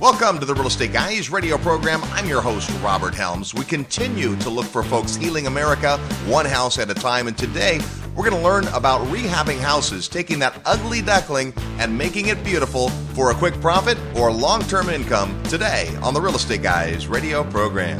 Welcome to the Real Estate Guys radio program. I'm your host, Robert Helms. We continue to look for folks healing America one house at a time, and today we're going to learn about rehabbing houses, taking that ugly duckling and making it beautiful for a quick profit or long term income today on the Real Estate Guys radio program.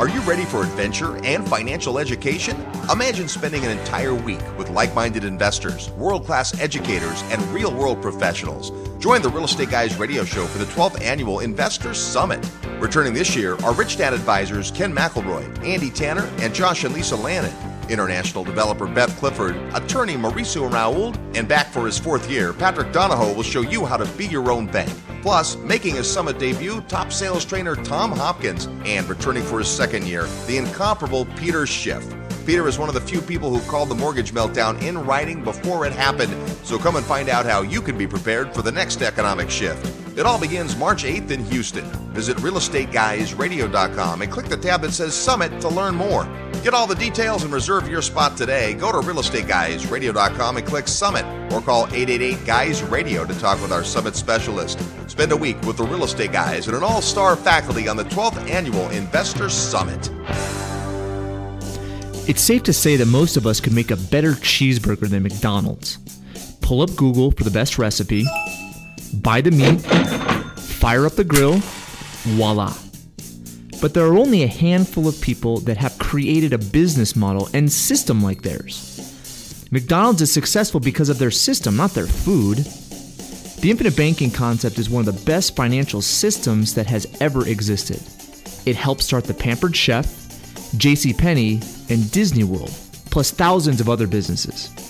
Are you ready for adventure and financial education? Imagine spending an entire week with like minded investors, world class educators, and real world professionals. Join the Real Estate Guys radio show for the 12th annual Investors Summit. Returning this year are Rich Dad advisors Ken McElroy, Andy Tanner, and Josh and Lisa Lannon. International developer Beth Clifford, attorney Mauricio Rauld, and back for his fourth year, Patrick Donohoe will show you how to be your own bank. Plus, making his summit debut, top sales trainer Tom Hopkins, and returning for his second year, the incomparable Peter Schiff. Peter is one of the few people who called the mortgage meltdown in writing before it happened, so come and find out how you can be prepared for the next economic shift. It all begins March 8th in Houston. Visit realestateguysradio.com and click the tab that says Summit to learn more. Get all the details and reserve your spot today. Go to realestateguysradio.com and click Summit or call 888 Guys Radio to talk with our Summit specialist. Spend a week with the Real Estate Guys and an all star faculty on the 12th Annual Investor Summit. It's safe to say that most of us could make a better cheeseburger than McDonald's. Pull up Google for the best recipe, buy the meat, fire up the grill, voila. But there are only a handful of people that have created a business model and system like theirs. McDonald's is successful because of their system, not their food. The infinite banking concept is one of the best financial systems that has ever existed. It helped start the Pampered Chef, J.C. Penney, and Disney World, plus thousands of other businesses.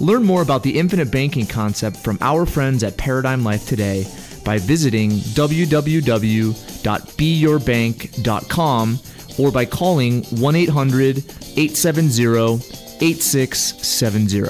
Learn more about the infinite banking concept from our friends at Paradigm Life today by visiting www.beyourbank.com or by calling 1 800 870 8670.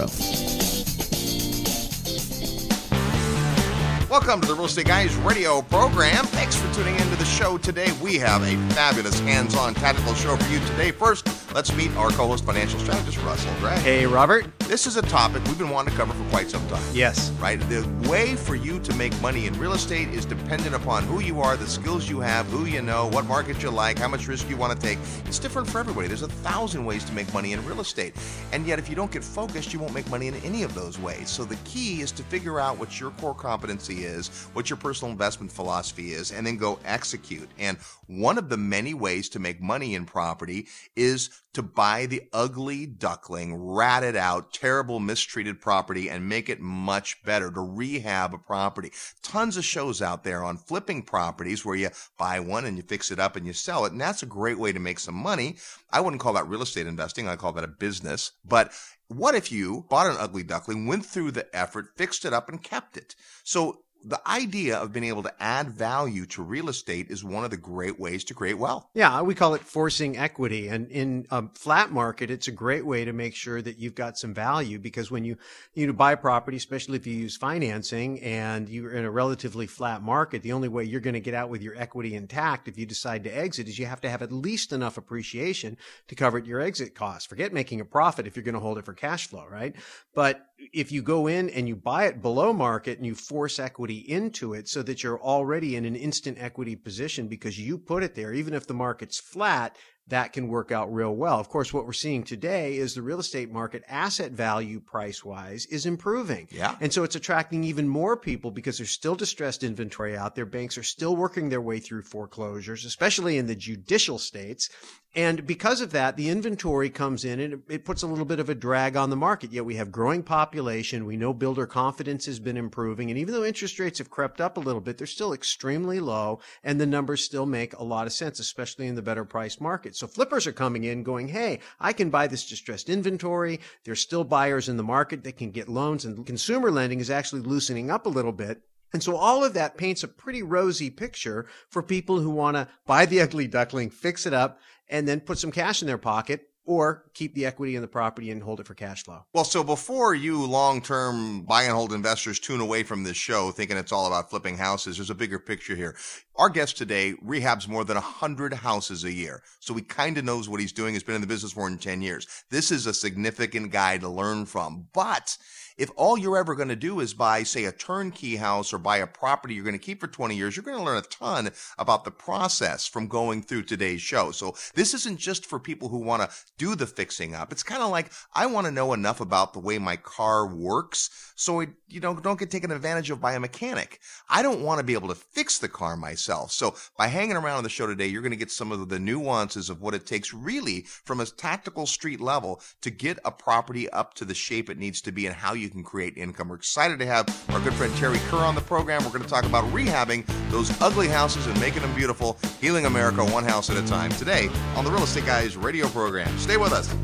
Welcome to the Real Estate Guys radio program. Thanks for tuning into the show today. We have a fabulous hands on tactical show for you today. First, let's meet our co host, financial strategist Russell Gray. Hey, Robert. This is a topic we've been wanting to cover for quite some time. Yes. Right? The way for you to make money in real estate is dependent upon who you are, the skills you have, who you know, what market you like, how much risk you want to take. It's different for everybody. There's a thousand ways to make money in real estate. And yet, if you don't get focused, you won't make money in any of those ways. So the key is to figure out what your core competency is, what your personal investment philosophy is, and then go execute. And one of the many ways to make money in property is to buy the ugly duckling, ratted out, terrible, mistreated property and make it much better, to rehab a property. Tons of shows out there on flipping properties where you buy one and you fix it up and you sell it. And that's a great way to make some money. I wouldn't call that real estate investing. I call that a business. But what if you bought an ugly duckling, went through the effort, fixed it up and kept it? So the idea of being able to add value to real estate is one of the great ways to create wealth. Yeah, we call it forcing equity. And in a flat market, it's a great way to make sure that you've got some value because when you, you know, buy property, especially if you use financing and you're in a relatively flat market, the only way you're going to get out with your equity intact if you decide to exit is you have to have at least enough appreciation to cover your exit costs. Forget making a profit if you're going to hold it for cash flow, right? But if you go in and you buy it below market and you force equity into it so that you're already in an instant equity position because you put it there, even if the market's flat, that can work out real well. Of course, what we're seeing today is the real estate market asset value price wise is improving. Yeah. And so it's attracting even more people because there's still distressed inventory out there. Banks are still working their way through foreclosures, especially in the judicial states. And because of that, the inventory comes in and it puts a little bit of a drag on the market. Yet we have growing population. We know builder confidence has been improving. And even though interest rates have crept up a little bit, they're still extremely low and the numbers still make a lot of sense, especially in the better price market. So flippers are coming in going, Hey, I can buy this distressed inventory. There's still buyers in the market that can get loans and consumer lending is actually loosening up a little bit. And so all of that paints a pretty rosy picture for people who want to buy the ugly duckling, fix it up, and then put some cash in their pocket or keep the equity in the property and hold it for cash flow. Well, so before you long term buy and hold investors tune away from this show thinking it's all about flipping houses, there's a bigger picture here. Our guest today rehabs more than 100 houses a year. So he kind of knows what he's doing. He's been in the business for more than 10 years. This is a significant guy to learn from. But if all you're ever going to do is buy, say, a turnkey house or buy a property you're going to keep for 20 years, you're going to learn a ton about the process from going through today's show. So this isn't just for people who want to do the fixing up. It's kind of like I want to know enough about the way my car works so it, you know, don't get taken advantage of by a mechanic. I don't want to be able to fix the car myself. So by hanging around on the show today, you're going to get some of the nuances of what it takes really from a tactical street level to get a property up to the shape it needs to be and how you can create income. We're excited to have our good friend Terry Kerr on the program. We're going to talk about rehabbing those ugly houses and making them beautiful, healing America one house at a time today on the Real Estate Guys radio program. Stay with us.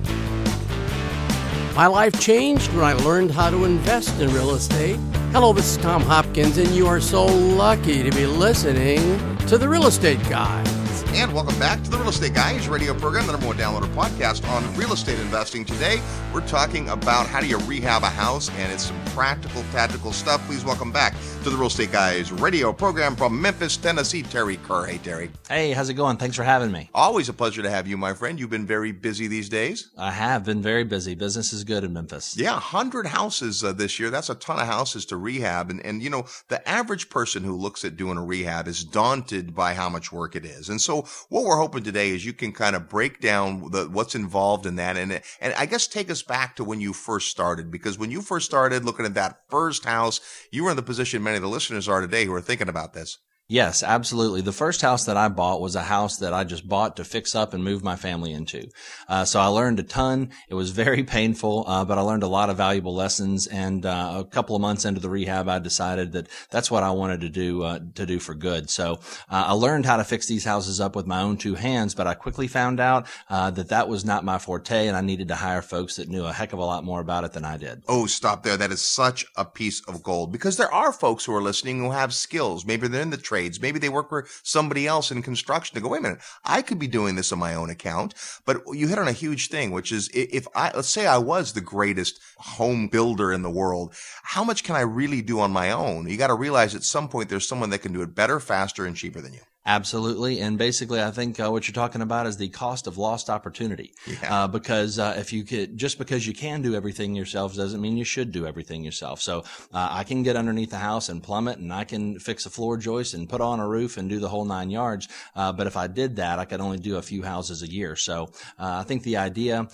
My life changed when I learned how to invest in real estate. Hello, this is Tom Hopkins, and you are so lucky to be listening to The Real Estate Guy. And welcome back to the Real Estate Guys radio program, the number one downloader podcast on real estate investing. Today, we're talking about how do you rehab a house, and it's some practical, tactical stuff. Please welcome back to the Real Estate Guys radio program from Memphis, Tennessee, Terry Kerr. Hey, Terry. Hey, how's it going? Thanks for having me. Always a pleasure to have you, my friend. You've been very busy these days. I have been very busy. Business is good in Memphis. Yeah, 100 houses uh, this year. That's a ton of houses to rehab. And, and, you know, the average person who looks at doing a rehab is daunted by how much work it is. And so what we're hoping today is you can kind of break down the, what's involved in that. And, and I guess take us back to when you first started, because when you first started looking at that first house, you were in the position many of the listeners are today who are thinking about this. Yes, absolutely. The first house that I bought was a house that I just bought to fix up and move my family into. Uh, so I learned a ton. It was very painful, uh, but I learned a lot of valuable lessons. And uh, a couple of months into the rehab, I decided that that's what I wanted to do uh, to do for good. So uh, I learned how to fix these houses up with my own two hands, but I quickly found out uh, that that was not my forte, and I needed to hire folks that knew a heck of a lot more about it than I did. Oh, stop there! That is such a piece of gold because there are folks who are listening who have skills. Maybe they're in the trade trades. Maybe they work for somebody else in construction to go, wait a minute, I could be doing this on my own account. But you hit on a huge thing, which is if I, let's say I was the greatest home builder in the world, how much can I really do on my own? You got to realize at some point there's someone that can do it better, faster, and cheaper than you. Absolutely. And basically, I think uh, what you're talking about is the cost of lost opportunity. Yeah. Uh, because uh, if you could, just because you can do everything yourself doesn't mean you should do everything yourself. So uh, I can get underneath the house and plumb it and I can fix a floor joist and put on a roof and do the whole nine yards. Uh, but if I did that, I could only do a few houses a year. So uh, I think the idea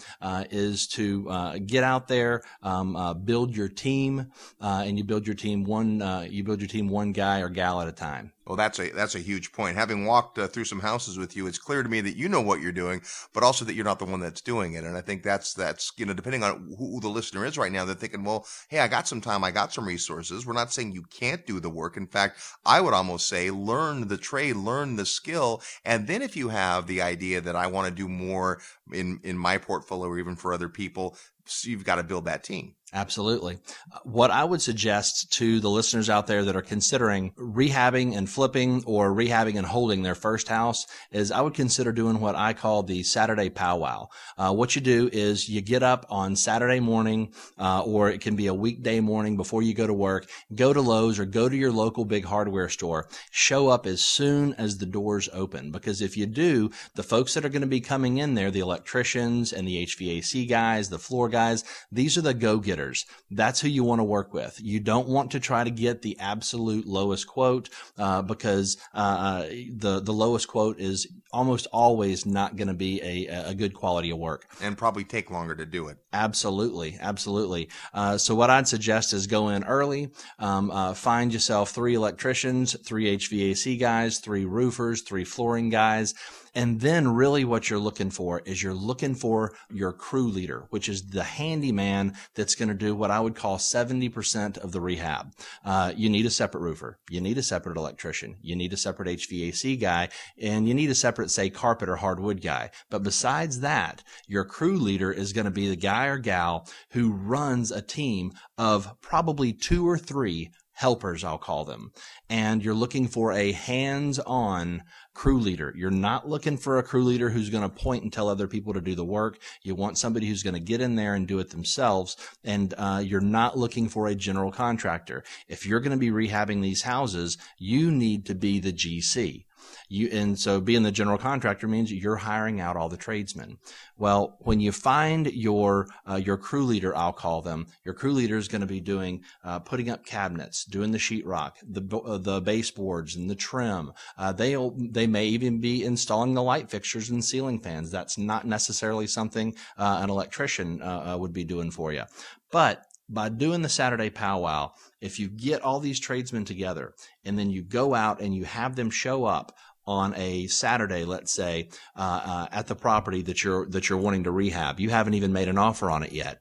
is to get out there, um, build your team, and you build your team one, you build your team one guy or gal at a time. Well, that's a that's a huge point. Having walked uh, through some houses with you, it's clear to me that you know what you're doing, but also that you're not the one that's doing it. And I think that's that's you know depending on who the listener is right now, they're thinking, well, hey, I got some time, I got some resources. We're not saying you can't do the work. In fact, I would almost say learn the trade, learn the skill, and then if you have the idea that I want to do more in in my portfolio or even for other people, so you've got to build that team. Absolutely. What I would suggest to the listeners out there that are considering rehabbing and flipping or rehabbing and holding their first house is I would consider doing what I call the Saturday powwow. Uh, what you do is you get up on Saturday morning, uh, or it can be a weekday morning before you go to work, go to Lowe's or go to your local big hardware store, show up as soon as the doors open. Because if you do, the folks that are going to be coming in there, the electricians and the HVAC guys, the floor guys, these are the go-getters getters. That's who you want to work with. You don't want to try to get the absolute lowest quote uh, because uh, uh the the lowest quote is almost always not going to be a, a good quality of work and probably take longer to do it. Absolutely, absolutely. Uh, so what I'd suggest is go in early, um, uh, find yourself three electricians, three HVAC guys, three roofers, three flooring guys. And then really what you're looking for is you're looking for your crew leader, which is the handyman that's going to do what I would call 70% of the rehab. Uh, you need a separate roofer. You need a separate electrician. You need a separate HVAC guy and you need a separate, say, carpet or hardwood guy. But besides that, your crew leader is going to be the guy or gal who runs a team of probably two or three helpers, I'll call them. And you're looking for a hands on crew leader. You're not looking for a crew leader who's going to point and tell other people to do the work. You want somebody who's going to get in there and do it themselves. And uh, you're not looking for a general contractor. If you're going to be rehabbing these houses, you need to be the GC. You, and so being the general contractor means you're hiring out all the tradesmen. Well, when you find your uh, your crew leader, I'll call them. Your crew leader is going to be doing uh, putting up cabinets, doing the sheetrock, the uh, the baseboards, and the trim. Uh, they they may even be installing the light fixtures and ceiling fans. That's not necessarily something uh, an electrician uh, would be doing for you, but by doing the Saturday powwow, if you get all these tradesmen together and then you go out and you have them show up on a Saturday, let's say, uh, uh, at the property that you're that you're wanting to rehab. You haven't even made an offer on it yet.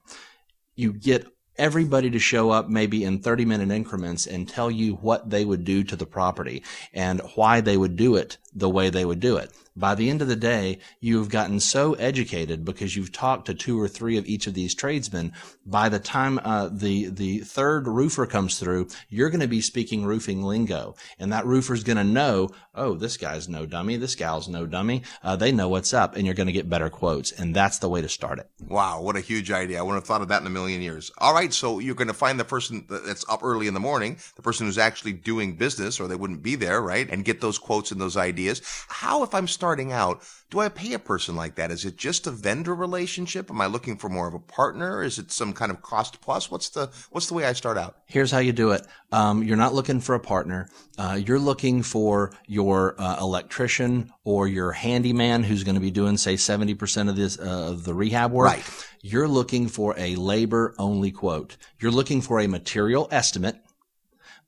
You get everybody to show up maybe in 30 minute increments and tell you what they would do to the property and why they would do it the way they would do it. By the end of the day, you've gotten so educated because you've talked to two or three of each of these tradesmen. By the time uh, the the third roofer comes through, you're going to be speaking roofing lingo, and that roofer's going to know, oh, this guy's no dummy, this gal's no dummy. Uh, they know what's up, and you're going to get better quotes, and that's the way to start it. Wow, what a huge idea! I wouldn't have thought of that in a million years. All right, so you're going to find the person that's up early in the morning, the person who's actually doing business, or they wouldn't be there, right? And get those quotes and those ideas. Is how, if I'm starting out, do I pay a person like that? Is it just a vendor relationship? Am I looking for more of a partner? Is it some kind of cost plus? What's the what's the way I start out? Here's how you do it. Um, you're not looking for a partner. Uh, you're looking for your uh, electrician or your handyman who's going to be doing, say, 70% of this uh, of the rehab work. Right. You're looking for a labor only quote. You're looking for a material estimate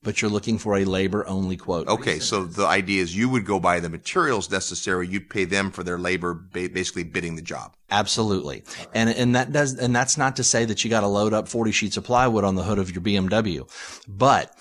but you're looking for a labor only quote. Okay, so the idea is you would go buy the materials necessary, you'd pay them for their labor, basically bidding the job. Absolutely. Right. And and that does and that's not to say that you got to load up 40 sheets of plywood on the hood of your BMW. But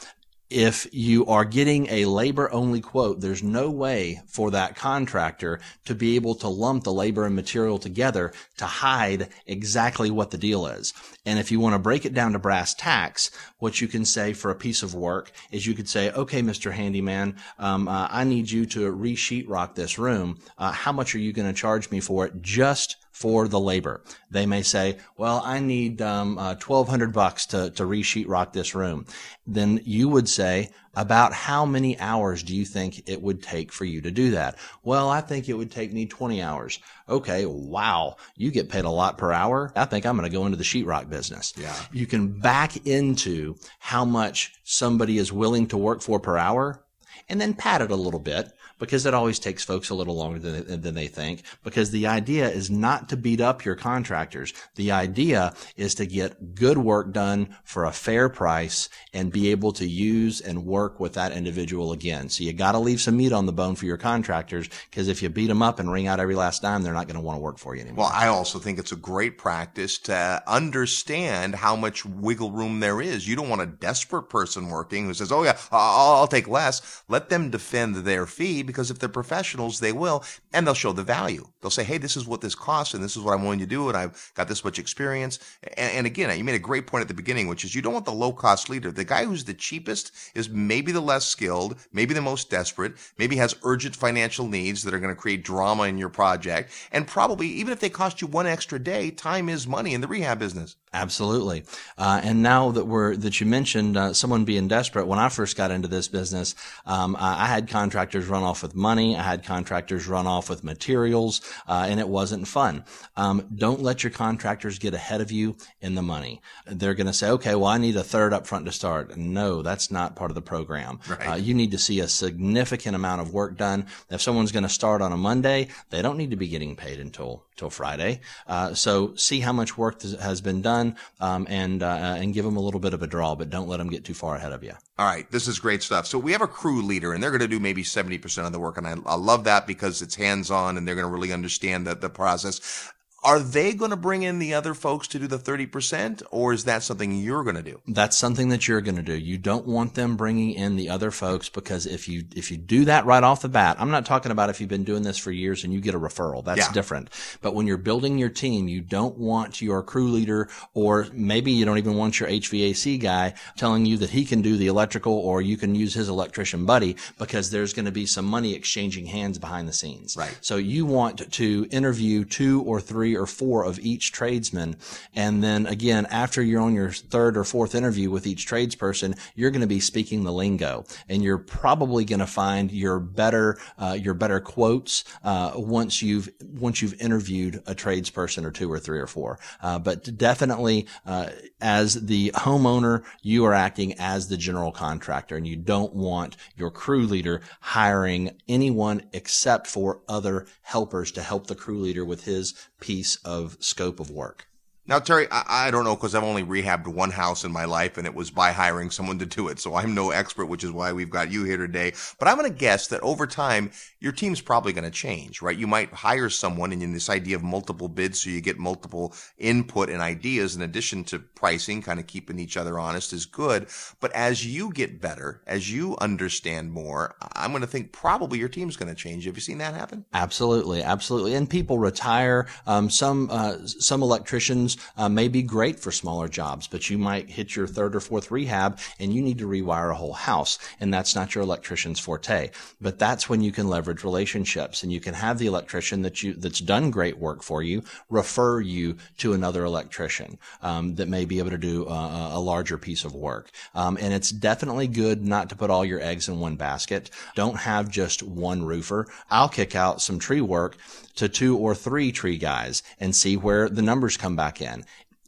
if you are getting a labor only quote, there's no way for that contractor to be able to lump the labor and material together to hide exactly what the deal is. And if you want to break it down to brass tacks, what you can say for a piece of work is you could say, okay, Mr. Handyman, um, uh, I need you to re-sheetrock this room. Uh, how much are you going to charge me for it just for the labor. They may say, well, I need um, uh, 1200 bucks to, to re-sheetrock this room. Then you would say, about how many hours do you think it would take for you to do that? Well, I think it would take me 20 hours. Okay, wow. You get paid a lot per hour. I think I'm going to go into the sheetrock business. Yeah. You can back into how much somebody is willing to work for per hour and then pat it a little bit because it always takes folks a little longer than, than they think. Because the idea is not to beat up your contractors. The idea is to get good work done for a fair price and be able to use and work with that individual again. So you got to leave some meat on the bone for your contractors because if you beat them up and wring out every last dime, they're not going to want to work for you anymore. Well, I also think it's a great practice to understand how much wiggle room there is. You don't want a desperate person working who says, "Oh yeah, I'll, I'll take less." Let them defend their fee because if they're professionals, they will, and they'll show the value. They'll say, hey, this is what this costs, and this is what I'm willing to do, and I've got this much experience. And, and again, you made a great point at the beginning, which is you don't want the low cost leader. The guy who's the cheapest is maybe the less skilled, maybe the most desperate, maybe has urgent financial needs that are going to create drama in your project. And probably, even if they cost you one extra day, time is money in the rehab business. Absolutely. Uh, and now that we're, that you mentioned uh, someone being desperate, when I first got into this business, um, I, I had contractors run off with money. I had contractors run off with materials, uh, and it wasn't fun. Um, don't let your contractors get ahead of you in the money. They're going to say, okay, well, I need a third up front to start. No, that's not part of the program. Right. Uh, you need to see a significant amount of work done. If someone's going to start on a Monday, they don't need to be getting paid until till Friday. Uh, so see how much work has been done, um, and uh, and give them a little bit of a draw, but don't let them get too far ahead of you. All right, this is great stuff. So we have a crew leader, and they're going to do maybe seventy percent of the work, and I, I love that because it's hands on, and they're going to really understand the the process. Are they going to bring in the other folks to do the 30% or is that something you're going to do? That's something that you're going to do. You don't want them bringing in the other folks because if you, if you do that right off the bat, I'm not talking about if you've been doing this for years and you get a referral. That's yeah. different. But when you're building your team, you don't want your crew leader or maybe you don't even want your HVAC guy telling you that he can do the electrical or you can use his electrician buddy because there's going to be some money exchanging hands behind the scenes. Right. So you want to interview two or three or four of each tradesman. And then again, after you're on your third or fourth interview with each tradesperson, you're going to be speaking the lingo and you're probably going to find your better, uh, your better quotes, uh, once you've, once you've interviewed a tradesperson or two or three or four. Uh, but definitely, uh, as the homeowner, you are acting as the general contractor and you don't want your crew leader hiring anyone except for other helpers to help the crew leader with his piece of scope of work. Now, Terry, I, I don't know because I've only rehabbed one house in my life and it was by hiring someone to do it. So I'm no expert, which is why we've got you here today. But I'm going to guess that over time, your team's probably going to change, right? You might hire someone and in this idea of multiple bids so you get multiple input and ideas in addition to pricing, kind of keeping each other honest is good. But as you get better, as you understand more, I'm going to think probably your team's going to change. Have you seen that happen? Absolutely. Absolutely. And people retire. Um, some, uh, some electricians uh, may be great for smaller jobs, but you might hit your third or fourth rehab and you need to rewire a whole house. And that's not your electrician's forte. But that's when you can leverage relationships and you can have the electrician that you, that's done great work for you refer you to another electrician, um, that may be able to do a, a larger piece of work. Um, and it's definitely good not to put all your eggs in one basket. Don't have just one roofer. I'll kick out some tree work to two or three tree guys and see where the numbers come back in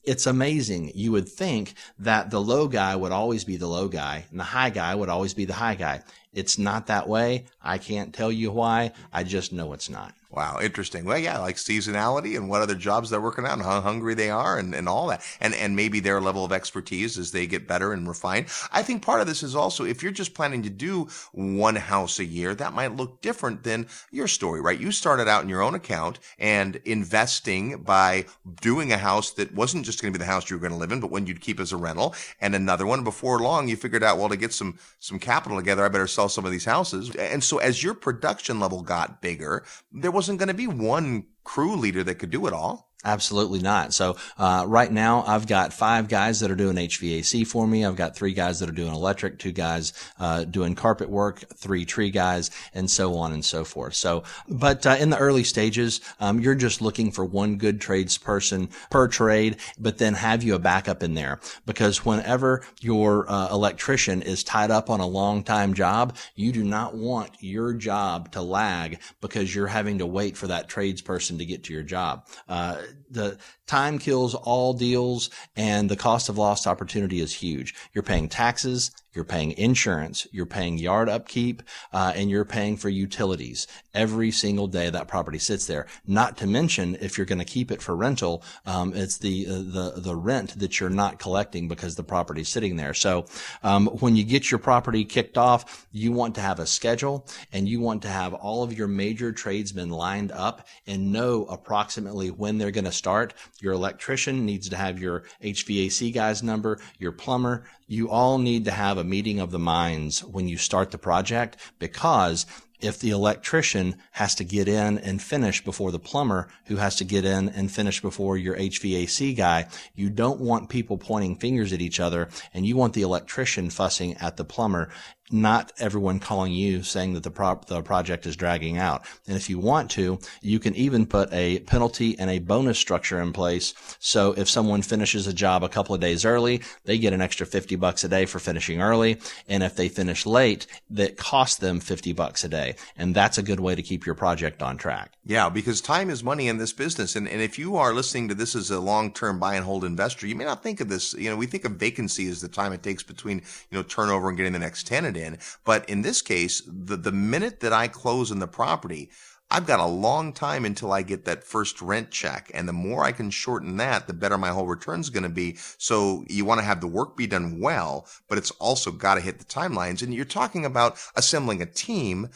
it's amazing. You would think that the low guy would always be the low guy and the high guy would always be the high guy. It's not that way. I can't tell you why. I just know it's not. Wow, interesting. Well, yeah, like seasonality and what other jobs they're working on, how hungry they are, and, and all that, and and maybe their level of expertise as they get better and refined. I think part of this is also if you're just planning to do one house a year, that might look different than your story, right? You started out in your own account and investing by doing a house that wasn't just going to be the house you were going to live in, but one you'd keep as a rental, and another one. Before long, you figured out, well, to get some some capital together, I better sell some of these houses. And so as your production level got bigger, there wasn't going to be one crew leader that could do it all. Absolutely not. So uh, right now, I've got five guys that are doing HVAC for me. I've got three guys that are doing electric, two guys uh, doing carpet work, three tree guys, and so on and so forth. So, but uh, in the early stages, um, you're just looking for one good tradesperson per trade, but then have you a backup in there because whenever your uh, electrician is tied up on a long time job, you do not want your job to lag because you're having to wait for that tradesperson to get to your job uh, the time kills all deals and the cost of lost opportunity is huge. You're paying taxes, you're paying insurance, you're paying yard upkeep, uh, and you're paying for utilities every single day that property sits there. Not to mention, if you're going to keep it for rental, um, it's the uh, the the rent that you're not collecting because the property's sitting there. So um, when you get your property kicked off, you want to have a schedule and you want to have all of your major tradesmen lined up and know approximately when they're going to start. Your electrician needs to have your HVAC guy's number, your plumber. You all need to have a meeting of the minds when you start the project because if the electrician has to get in and finish before the plumber who has to get in and finish before your HVAC guy, you don't want people pointing fingers at each other and you want the electrician fussing at the plumber not everyone calling you saying that the the project is dragging out. And if you want to, you can even put a penalty and a bonus structure in place. So if someone finishes a job a couple of days early, they get an extra 50 bucks a day for finishing early. And if they finish late, that costs them 50 bucks a day. And that's a good way to keep your project on track. Yeah, because time is money in this business. And, and if you are listening to this as a long-term buy and hold investor, you may not think of this, you know, we think of vacancy as the time it takes between, you know, turnover and getting the next tenant in. But in this case, the, the minute that I close in the property, I've got a long time until I get that first rent check. And the more I can shorten that, the better my whole return is going to be. So you want to have the work be done well, but it's also got to hit the timelines. And you're talking about assembling a team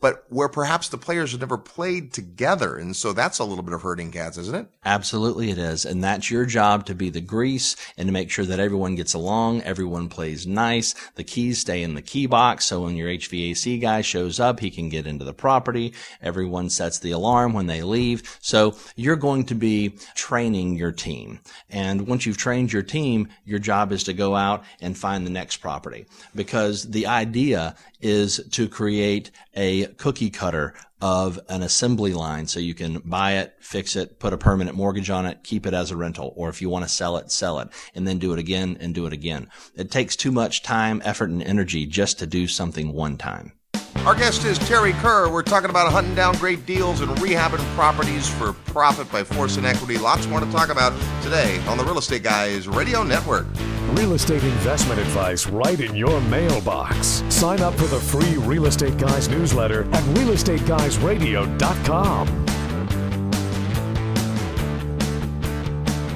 but where perhaps the players have never played together. And so that's a little bit of herding cats, isn't it? Absolutely it is. And that's your job to be the grease and to make sure that everyone gets along, everyone plays nice, the keys stay in the key box. So when your HVAC guy shows up, he can get into the property. Everyone sets the alarm when they leave. So you're going to be training your team. And once you've trained your team, your job is to go out and find the next property because the idea is to create a cookie cutter of an assembly line so you can buy it, fix it, put a permanent mortgage on it, keep it as a rental. Or if you want to sell it, sell it and then do it again and do it again. It takes too much time, effort, and energy just to do something one time. Our guest is Terry Kerr. We're talking about hunting down great deals and rehabbing properties for profit by force and equity. Lots more to talk about today on the Real Estate Guys Radio Network. Real estate investment advice right in your mailbox. Sign up for the free Real Estate Guys newsletter at realestateguysradio.com.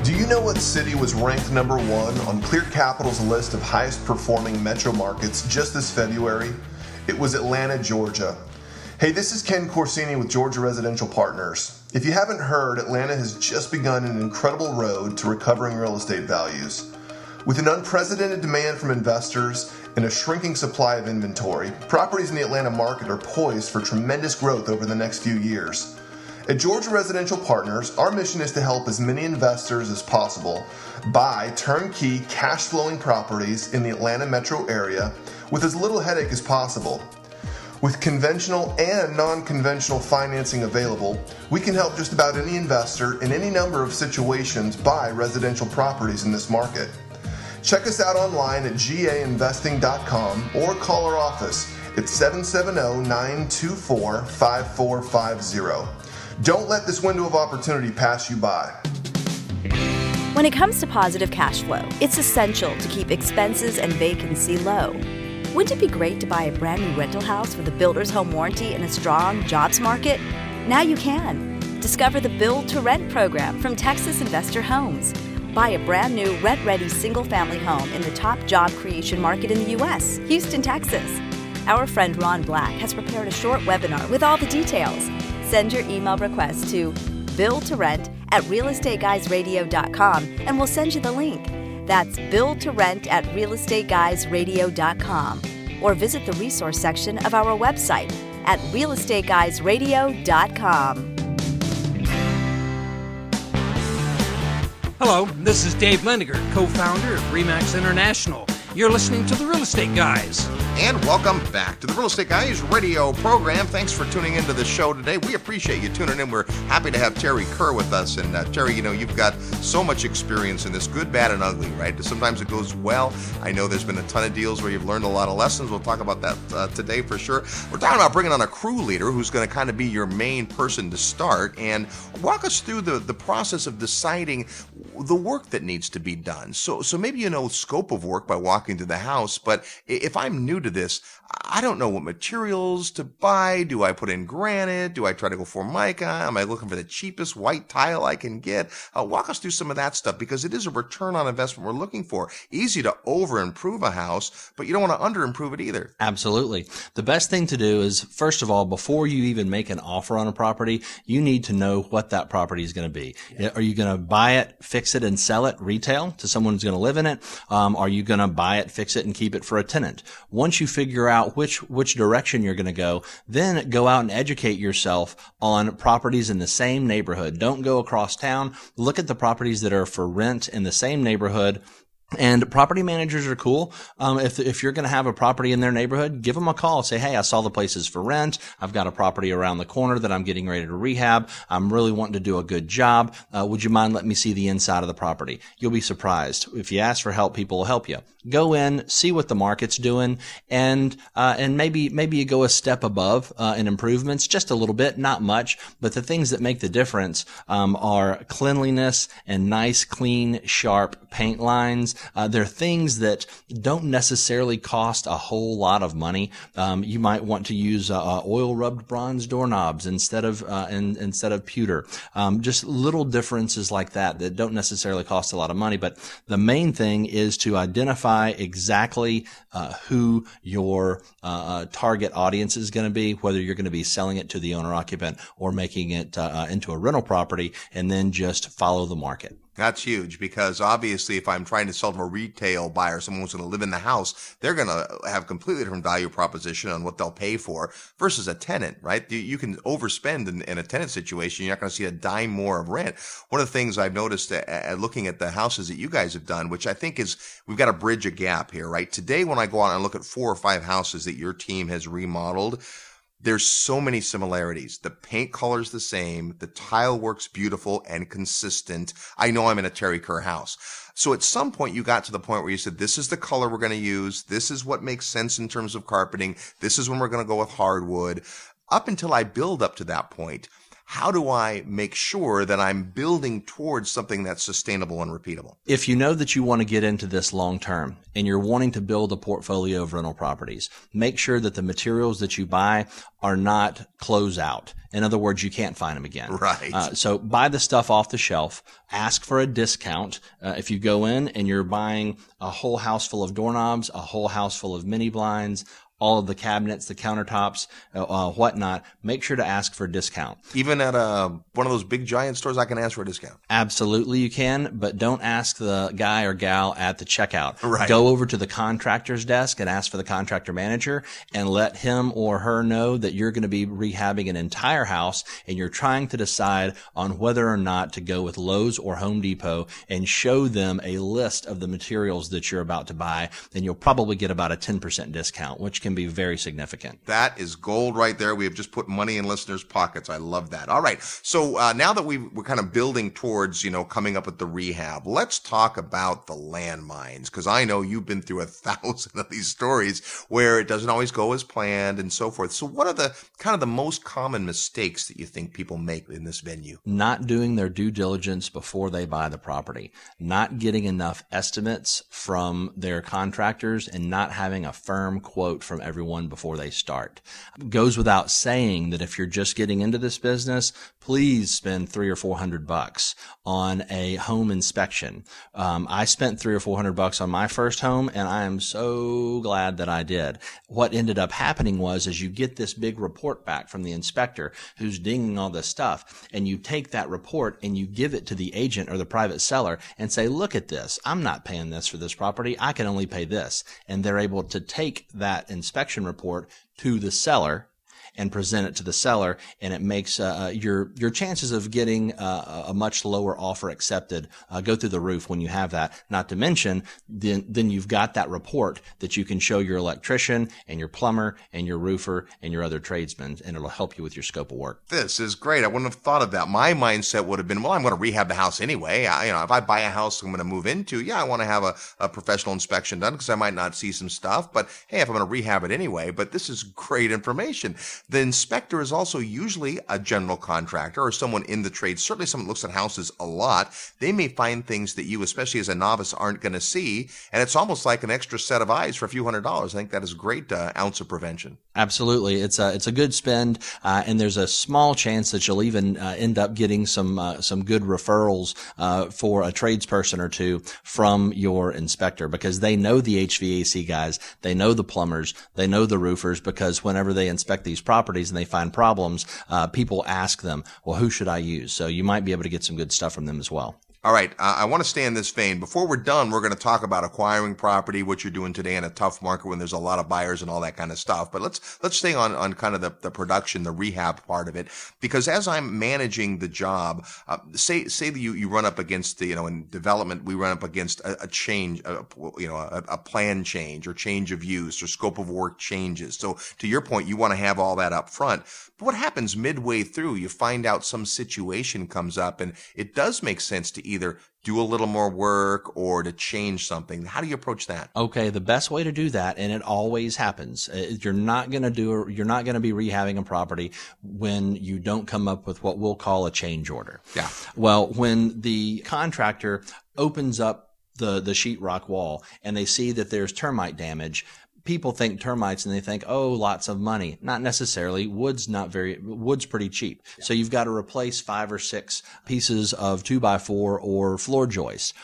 Do you know what city was ranked number one on Clear Capital's list of highest performing metro markets just this February? It was Atlanta, Georgia. Hey, this is Ken Corsini with Georgia Residential Partners. If you haven't heard, Atlanta has just begun an incredible road to recovering real estate values. With an unprecedented demand from investors and a shrinking supply of inventory, properties in the Atlanta market are poised for tremendous growth over the next few years. At Georgia Residential Partners, our mission is to help as many investors as possible buy turnkey cash flowing properties in the Atlanta metro area with as little headache as possible. With conventional and non conventional financing available, we can help just about any investor in any number of situations buy residential properties in this market. Check us out online at gainvesting.com or call our office at 770 924 5450. Don't let this window of opportunity pass you by. When it comes to positive cash flow, it's essential to keep expenses and vacancy low. Wouldn't it be great to buy a brand new rental house with a builder's home warranty and a strong jobs market? Now you can. Discover the Build to Rent program from Texas Investor Homes. Buy a brand new rent ready single family home in the top job creation market in the U.S., Houston, Texas. Our friend Ron Black has prepared a short webinar with all the details. Send your email request to build to rent at realestateguysradio.com and we'll send you the link. That's build to rent at realestateguysradio.com or visit the resource section of our website at realestateguysradio.com. Hello, this is Dave Liniger, co founder of Remax International. You're listening to The Real Estate Guys. And welcome back to the Real Estate Guys radio program. Thanks for tuning into the show today. We appreciate you tuning in. We're happy to have Terry Kerr with us. And uh, Terry, you know, you've got so much experience in this good, bad, and ugly, right? Sometimes it goes well. I know there's been a ton of deals where you've learned a lot of lessons. We'll talk about that uh, today for sure. We're talking about bringing on a crew leader who's going to kind of be your main person to start and walk us through the, the process of deciding the work that needs to be done. So, so maybe you know scope of work by walking through the house, but if I'm new to this, I don't know what materials to buy. Do I put in granite? Do I try to go for mica? Am I looking for the cheapest white tile I can get? Uh, walk us through some of that stuff because it is a return on investment we're looking for. Easy to over improve a house, but you don't want to under improve it either. Absolutely. The best thing to do is, first of all, before you even make an offer on a property, you need to know what that property is going to be. Yeah. Are you going to buy it, fix it, and sell it retail to someone who's going to live in it? Um, are you going to buy it, fix it, and keep it for a tenant? Once you figure out out which which direction you're going to go. Then go out and educate yourself on properties in the same neighborhood. Don't go across town. Look at the properties that are for rent in the same neighborhood and property managers are cool. Um, if, if you're going to have a property in their neighborhood, give them a call. Say, Hey, I saw the places for rent. I've got a property around the corner that I'm getting ready to rehab. I'm really wanting to do a good job. Uh, would you mind letting me see the inside of the property? You'll be surprised. If you ask for help, people will help you. Go in, see what the market's doing, and uh, and maybe maybe you go a step above uh, in improvements, just a little bit, not much, but the things that make the difference um, are cleanliness and nice, clean, sharp paint lines. Uh, they're things that don't necessarily cost a whole lot of money. Um, you might want to use uh, uh oil rubbed bronze doorknobs instead of uh, in, instead of pewter. Um, just little differences like that that don't necessarily cost a lot of money. But the main thing is to identify exactly uh, who your uh, target audience is going to be, whether you're going to be selling it to the owner occupant or making it into a rental property, and then just follow the market. That's huge because obviously, if I'm trying to sell to a retail buyer, someone who's going to live in the house, they're going to have completely different value proposition on what they'll pay for versus a tenant, right? You, can overspend in, in, a tenant situation. You're not going to see a dime more of rent. One of the things I've noticed at, looking at the houses that you guys have done, which I think is we've got to bridge a gap here, right? Today, when I go out and look at four or five houses that your team has remodeled, there's so many similarities. The paint color's the same. The tile works beautiful and consistent. I know I'm in a Terry Kerr house. So at some point you got to the point where you said, this is the color we're going to use. This is what makes sense in terms of carpeting. This is when we're going to go with hardwood. Up until I build up to that point, how do I make sure that I'm building towards something that's sustainable and repeatable? If you know that you want to get into this long term and you're wanting to build a portfolio of rental properties, make sure that the materials that you buy are not close out. In other words, you can't find them again. Right. Uh, so buy the stuff off the shelf. Ask for a discount. Uh, if you go in and you're buying a whole house full of doorknobs, a whole house full of mini blinds, all of the cabinets, the countertops, uh, uh, whatnot, make sure to ask for a discount. Even at a, uh, one of those big giant stores, I can ask for a discount. Absolutely, you can, but don't ask the guy or gal at the checkout. Right. Go over to the contractor's desk and ask for the contractor manager and let him or her know that you're going to be rehabbing an entire house and you're trying to decide on whether or not to go with Lowe's or Home Depot and show them a list of the materials that you're about to buy. Then you'll probably get about a 10% discount, which can can be very significant. That is gold right there. We have just put money in listeners' pockets. I love that. All right. So uh, now that we we're kind of building towards, you know, coming up with the rehab, let's talk about the landmines because I know you've been through a thousand of these stories where it doesn't always go as planned and so forth. So what are the kind of the most common mistakes that you think people make in this venue? Not doing their due diligence before they buy the property, not getting enough estimates from their contractors and not having a firm quote from everyone before they start. It goes without saying that if you're just getting into this business, please spend three or four hundred bucks on a home inspection. Um, I spent three or four hundred bucks on my first home, and I am so glad that I did. What ended up happening was, as you get this big report back from the inspector who's dinging all this stuff, and you take that report and you give it to the agent or the private seller and say, "Look at this. I'm not paying this for this property. I can only pay this," and they're able to take that inspection inspection report to the seller and present it to the seller, and it makes uh, uh, your your chances of getting uh, a much lower offer accepted uh, go through the roof when you have that. Not to mention, then then you've got that report that you can show your electrician and your plumber and your roofer and your other tradesmen, and it'll help you with your scope of work. This is great. I wouldn't have thought of that. My mindset would have been, well, I'm going to rehab the house anyway. I, you know, if I buy a house I'm going to move into, yeah, I want to have a, a professional inspection done because I might not see some stuff. But hey, if I'm going to rehab it anyway, but this is great information. The inspector is also usually a general contractor or someone in the trade, certainly someone looks at houses a lot. They may find things that you, especially as a novice, aren't going to see. And it's almost like an extra set of eyes for a few hundred dollars. I think that is a great uh, ounce of prevention. Absolutely. It's a, it's a good spend. Uh, and there's a small chance that you'll even uh, end up getting some, uh, some good referrals, uh, for a tradesperson or two from your inspector because they know the HVAC guys. They know the plumbers. They know the roofers because whenever they inspect these properties, and they find problems, uh, people ask them, well, who should I use? So you might be able to get some good stuff from them as well. All right, uh, I want to stay in this vein. Before we're done, we're going to talk about acquiring property, what you're doing today in a tough market when there's a lot of buyers and all that kind of stuff. But let's let's stay on on kind of the, the production, the rehab part of it, because as I'm managing the job, uh, say say that you you run up against the you know in development we run up against a, a change, a, you know a, a plan change or change of use or scope of work changes. So to your point, you want to have all that up front. But what happens midway through? You find out some situation comes up, and it does make sense to either do a little more work or to change something. How do you approach that? Okay, the best way to do that, and it always happens. Uh, you're not going to do. You're not going to be rehabbing a property when you don't come up with what we'll call a change order. Yeah. Well, when the contractor opens up the the sheetrock wall and they see that there's termite damage people think termites and they think, oh, lots of money. Not necessarily. Wood's not very, wood's pretty cheap. So you've got to replace five or six pieces of two by four or floor joists.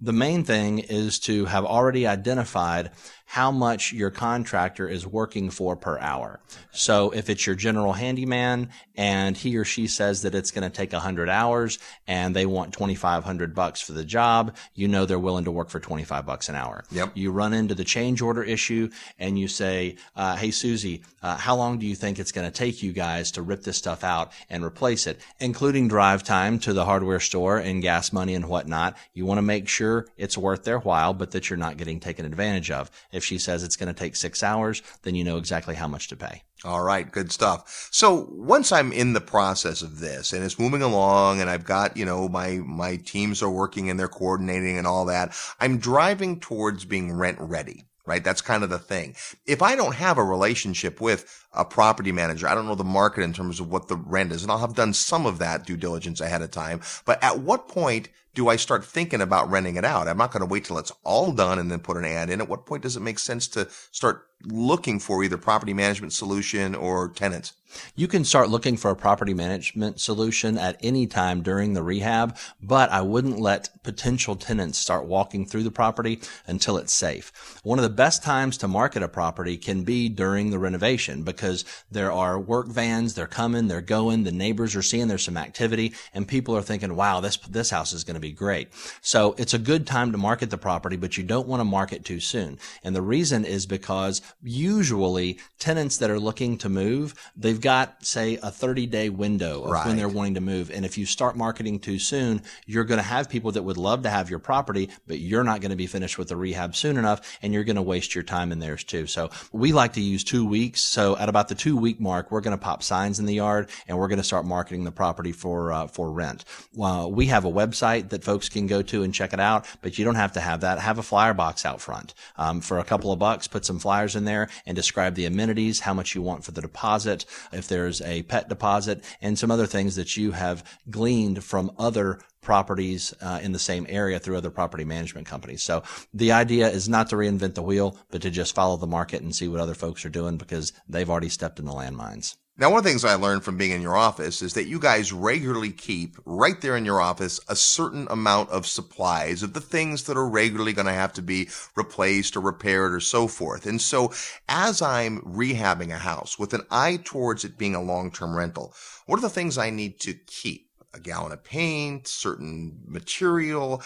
The main thing is to have already identified how much your contractor is working for per hour. So if it's your general handyman and he or she says that it's going to take 100 hours and they want 2500 bucks for the job, you know they're willing to work for 25 bucks an hour. Yep. You run into the change order issue and you say, uh, "Hey Susie, uh, how long do you think it's going to take you guys to rip this stuff out and replace it, including drive time to the hardware store and gas money and whatnot?" You want to make sure it's worth their while, but that you're not getting taken advantage of If she says it's going to take six hours, then you know exactly how much to pay. All right, good stuff. So once I'm in the process of this and it's moving along and I've got, you know, my, my teams are working and they're coordinating and all that, I'm driving towards being rent ready right? That's kind of the thing. If I don't have a relationship with a property manager, I don't know the market in terms of what the rent is, and I'll have done some of that due diligence ahead of time. But at what point do I start thinking about renting it out? I'm not going to wait till it's all done and then put an ad in. At what point does it make sense to start looking for either property management solution or tenants? You can start looking for a property management solution at any time during the rehab, but I wouldn't let potential tenants start walking through the property until it's safe. One of the best times to market a property can be during the renovation because there are work vans, they're coming, they're going, the neighbors are seeing there's some activity and people are thinking, wow, this, this house is going to be great. So it's a good time to market the property, but you don't want to market too soon. And the reason is because usually tenants that are looking to move, they've got, say, a 30 day window of Right. when they're wanting to move. And if you start marketing too soon, you're going to have people that would love to have your property, but you're not going to be finished with the rehab soon enough and you're going to waste your time in theirs too. So we like to use two weeks. So at about the two week mark, we're going to pop signs in the yard and we're going to start marketing the property for, uh, for rent. Uh, we have a website that folks can go to and check it out, but you don't have to have that. Have a flyer box out front. Um, for a couple of bucks, put some flyers in there and describe the amenities, how much you want for the deposit, if there's a pet deposit, and some other things that you have gleaned from other properties uh, in the same area through other property management companies. So the idea is not to reinvent the wheel, but to just follow the market and see what other folks are doing because they've already stepped in the landmines. Now, one of the things I learned from being in your office is that you guys regularly keep right there in your office a certain amount of supplies of the things that are regularly going to have to be replaced or repaired or so forth. And so as I'm rehabbing a house with an eye towards it being a long-term rental, what are the things I need to keep? A gallon of paint, certain material.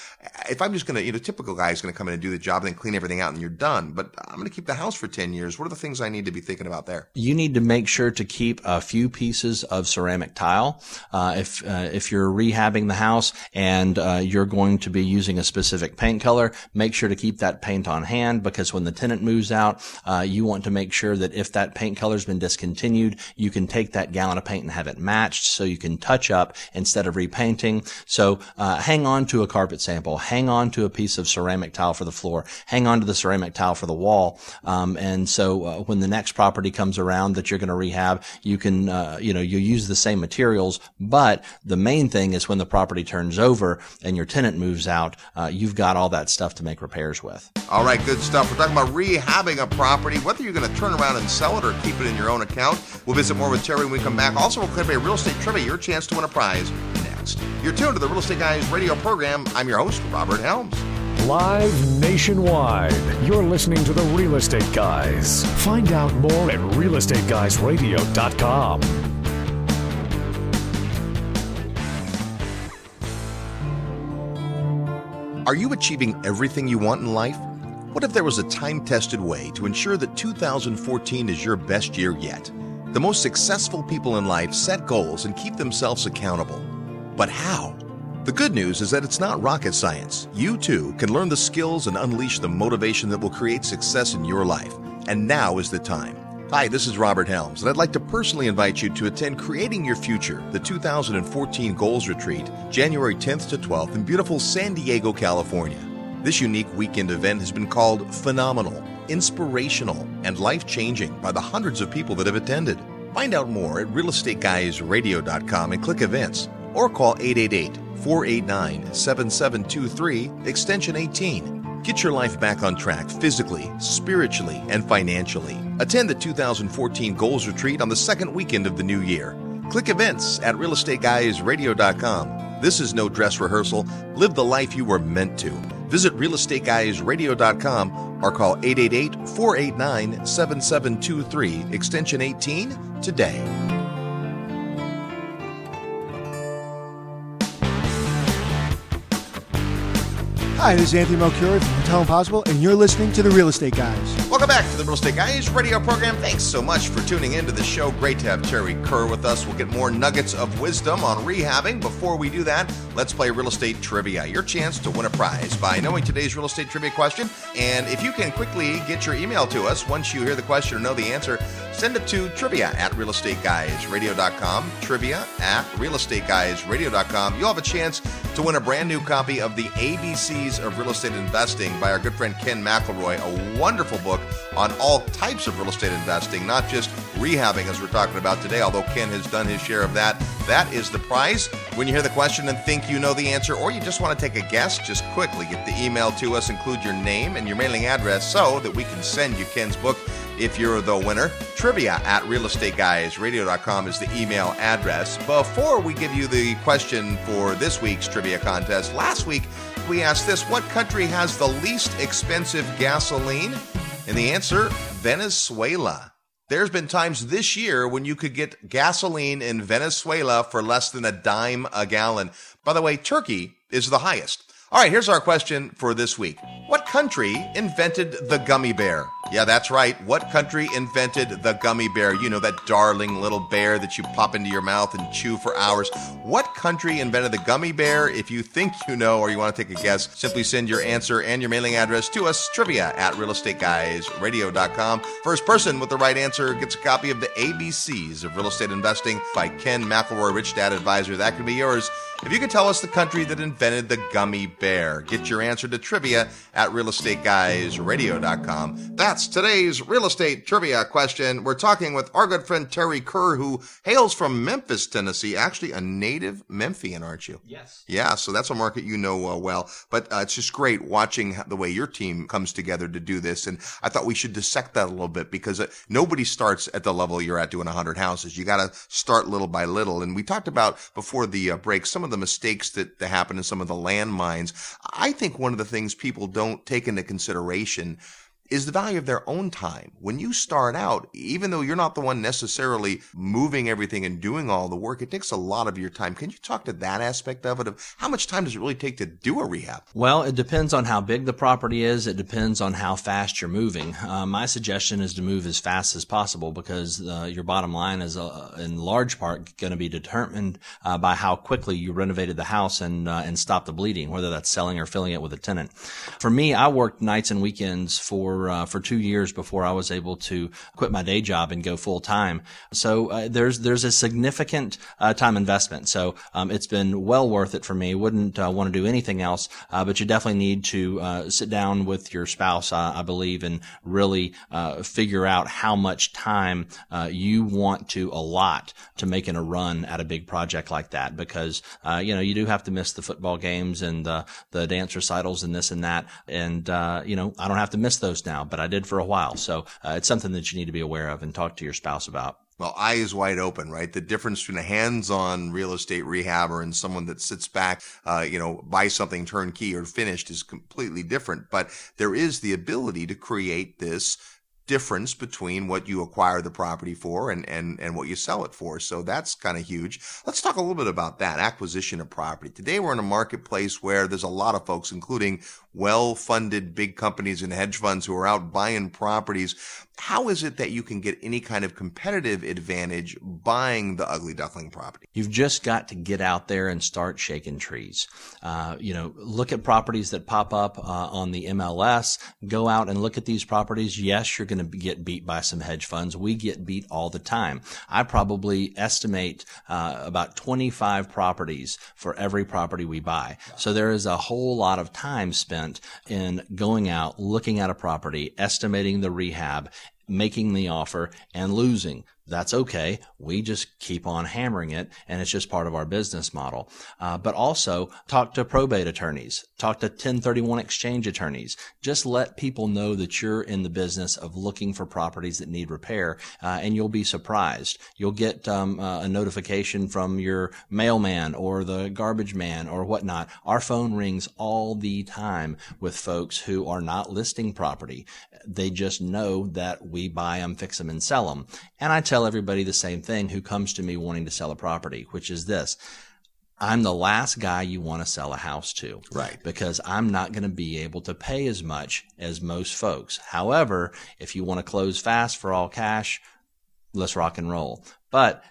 If I'm just going to, you know, typical guy is going to come in and do the job and then clean everything out and you're done. But I'm going to keep the house for 10 years. What are the things I need to be thinking about there? you need to make sure to keep a few pieces of ceramic tile. Uh, if uh, if you're rehabbing the house and uh, you're going to be using a specific paint color, make sure to keep that paint on hand because when the tenant moves out, uh, you want to make sure that if that paint color's been discontinued, you can take that gallon of paint and have it matched so you can touch up instead of repainting. So uh, hang on to a carpet sample, hang on to a piece of ceramic tile for the floor, hang on to the ceramic tile for the wall, um, and so uh, when the next property comes around that you're going to rehab, you can uh, you know you use the same materials, but the main thing is when the property turns over and your tenant moves out, uh, you've got all that stuff to make repairs with. All right, good stuff. We're talking about rehabbing a property, whether you're going to turn around and sell it or keep it in your own account. We'll visit more with Terry when we come back. Also, we'll clip a real estate trivia, your chance to win a prize next. You're tuned to the Real Estate Guys radio program. I'm your host, Robert Helms. Live nationwide. You're listening to the Real Estate Guys. Find out more at realestateguysradio.com. Are you achieving everything you want in life? What if there was a time tested way to ensure that 2014 is your best year yet? The most successful people in life set goals and keep themselves accountable. But how? The good news is that it's not rocket science. You too can learn the skills and unleash the motivation that will create success in your life. And now is the time. Hi, this is Robert Helms, and I'd like to personally invite you to attend Creating Your Future, the 2014 Goals Retreat, January 10th to 12th in beautiful San Diego, California. This unique weekend event has been called phenomenal, inspirational, and life changing by the hundreds of people that have attended. Find out more at realestateguysradio.com and click events or call 888 489 7723 extension 18. Get your life back on track physically, spiritually, and financially. Attend the 2014 Goals Retreat on the second weekend of the new year. Click events at realestateguysradio.com. This is no dress rehearsal. Live the life you were meant to. Visit realestateguysradio.com or call 888 489 7723 extension 18 today. Hi, this is Anthony Melchiorri from Hotel Impossible, and you're listening to The Real Estate Guys. Welcome back to the Real Estate Guys radio program. Thanks so much for tuning into the show. Great to have Terry Kerr with us. We'll get more nuggets of wisdom on rehabbing. Before we do that, let's play real estate trivia. Your chance to win a prize by knowing today's real estate trivia question. And if you can quickly get your email to us once you hear the question or know the answer, send it to trivia at realestateguysradio.com. Trivia at realestateguysradio.com. You'll have a chance to win a brand new copy of the ABCs of Real Estate Investing by our good friend Ken McElroy, a wonderful book on all types of real estate investing, not just rehabbing as we're talking about today, although Ken has done his share of that. That is the prize. When you hear the question and think you know the answer, or you just want to take a guess, just quickly get the email to us, include your name and your mailing address so that we can send you Ken's book if you're the winner. Trivia at realestateguysradio.com is the email address. Before we give you the question for this week's trivia contest, last week we asked this What country has the least expensive gasoline? And the answer Venezuela. There's been times this year when you could get gasoline in Venezuela for less than a dime a gallon. By the way, Turkey is the highest. All right, here's our question for this week. What country invented the gummy bear? Yeah, that's right. What country invented the gummy bear? You know, that darling little bear that you pop into your mouth and chew for hours. What country invented the gummy bear? If you think you know or you want to take a guess, simply send your answer and your mailing address to us, trivia at realestateguysradio.com. First person with the right answer gets a copy of the ABCs of Real Estate Investing by Ken McElroy, Rich Dad Advisor. That can be yours. If you could tell us the country that invented the gummy bear, get your answer to trivia at realestateguysradio.com. That's today's real estate trivia question. We're talking with our good friend Terry Kerr, who hails from Memphis, Tennessee. Actually, a native Memphian, aren't you? Yes. Yeah, so that's a market you know uh, well. But uh, it's just great watching the way your team comes together to do this. And I thought we should dissect that a little bit because uh, nobody starts at the level you're at doing 100 houses. You got to start little by little. And we talked about before the uh, break some of the mistakes that, that happen in some of the landmines. I think one of the things people don't take into consideration is the value of their own time. When you start out, even though you're not the one necessarily moving everything and doing all the work, it takes a lot of your time. Can you talk to that aspect of it? Of how much time does it really take to do a rehab? Well, it depends on how big the property is. It depends on how fast you're moving. Uh, my suggestion is to move as fast as possible because uh, your bottom line is, uh, in large part, going to be determined uh, by how quickly you renovated the house and uh, and stop the bleeding, whether that's selling or filling it with a tenant. For me, I worked nights and weekends for uh, for two years before I was able to quit my day job and go full time. So uh, there's there's a significant uh, time investment. So um, it's been well worth it for me. Wouldn't uh, want to do anything else, uh, but you definitely need to uh, sit down with your spouse, I believe, and really figure out how much time you want to allot to making a run at a big project like that. Because you know you do have to miss the football games and the the dance recitals and this and that, and you know I don't have to miss those now now, but I did for a while. So uh, it's something that you need to be aware of and talk to your spouse about. Well, eyes wide open, right? The difference between a hands-on real estate rehabber and someone that sits back, uh, you know, buy something turnkey or finished is completely different. But there is the ability to create this difference between what you acquire the property for and, and, and what you sell it for. So that's kind of huge. Let's talk a little bit about that acquisition of property. Today we're in a marketplace where there's a lot of folks, including well-funded big companies and hedge funds who are out buying properties. How is it that you can get any kind of competitive advantage buying the ugly duckling property? You've just got to get out there and start shaking trees. Uh, you know, look at properties that pop up uh, on the MLS. Go out and look at these properties. Yes, you're going to get beat by some hedge funds. We get beat all the time. I probably estimate uh, about 25 properties for every property we buy. So there is a whole lot of time spent in going out, looking at a property, estimating the rehab, making the offer and losing. That's okay. We just keep on hammering it, and it's just part of our business model. Uh, but also talk to probate attorneys, talk to 1031 exchange attorneys. Just let people know that you're in the business of looking for properties that need repair, uh, and you'll be surprised. You'll get um, uh, a notification from your mailman or the garbage man or whatnot. Our phone rings all the time with folks who are not listing property. They just know that we buy them, fix them, and sell them. And I tell everybody the same thing who comes to me wanting to sell a property, which is this. I'm the last guy you want to sell a house to. Right. Because I'm not going to be able to pay as much as most folks. However, if you want to close fast for all cash, let's rock and roll. But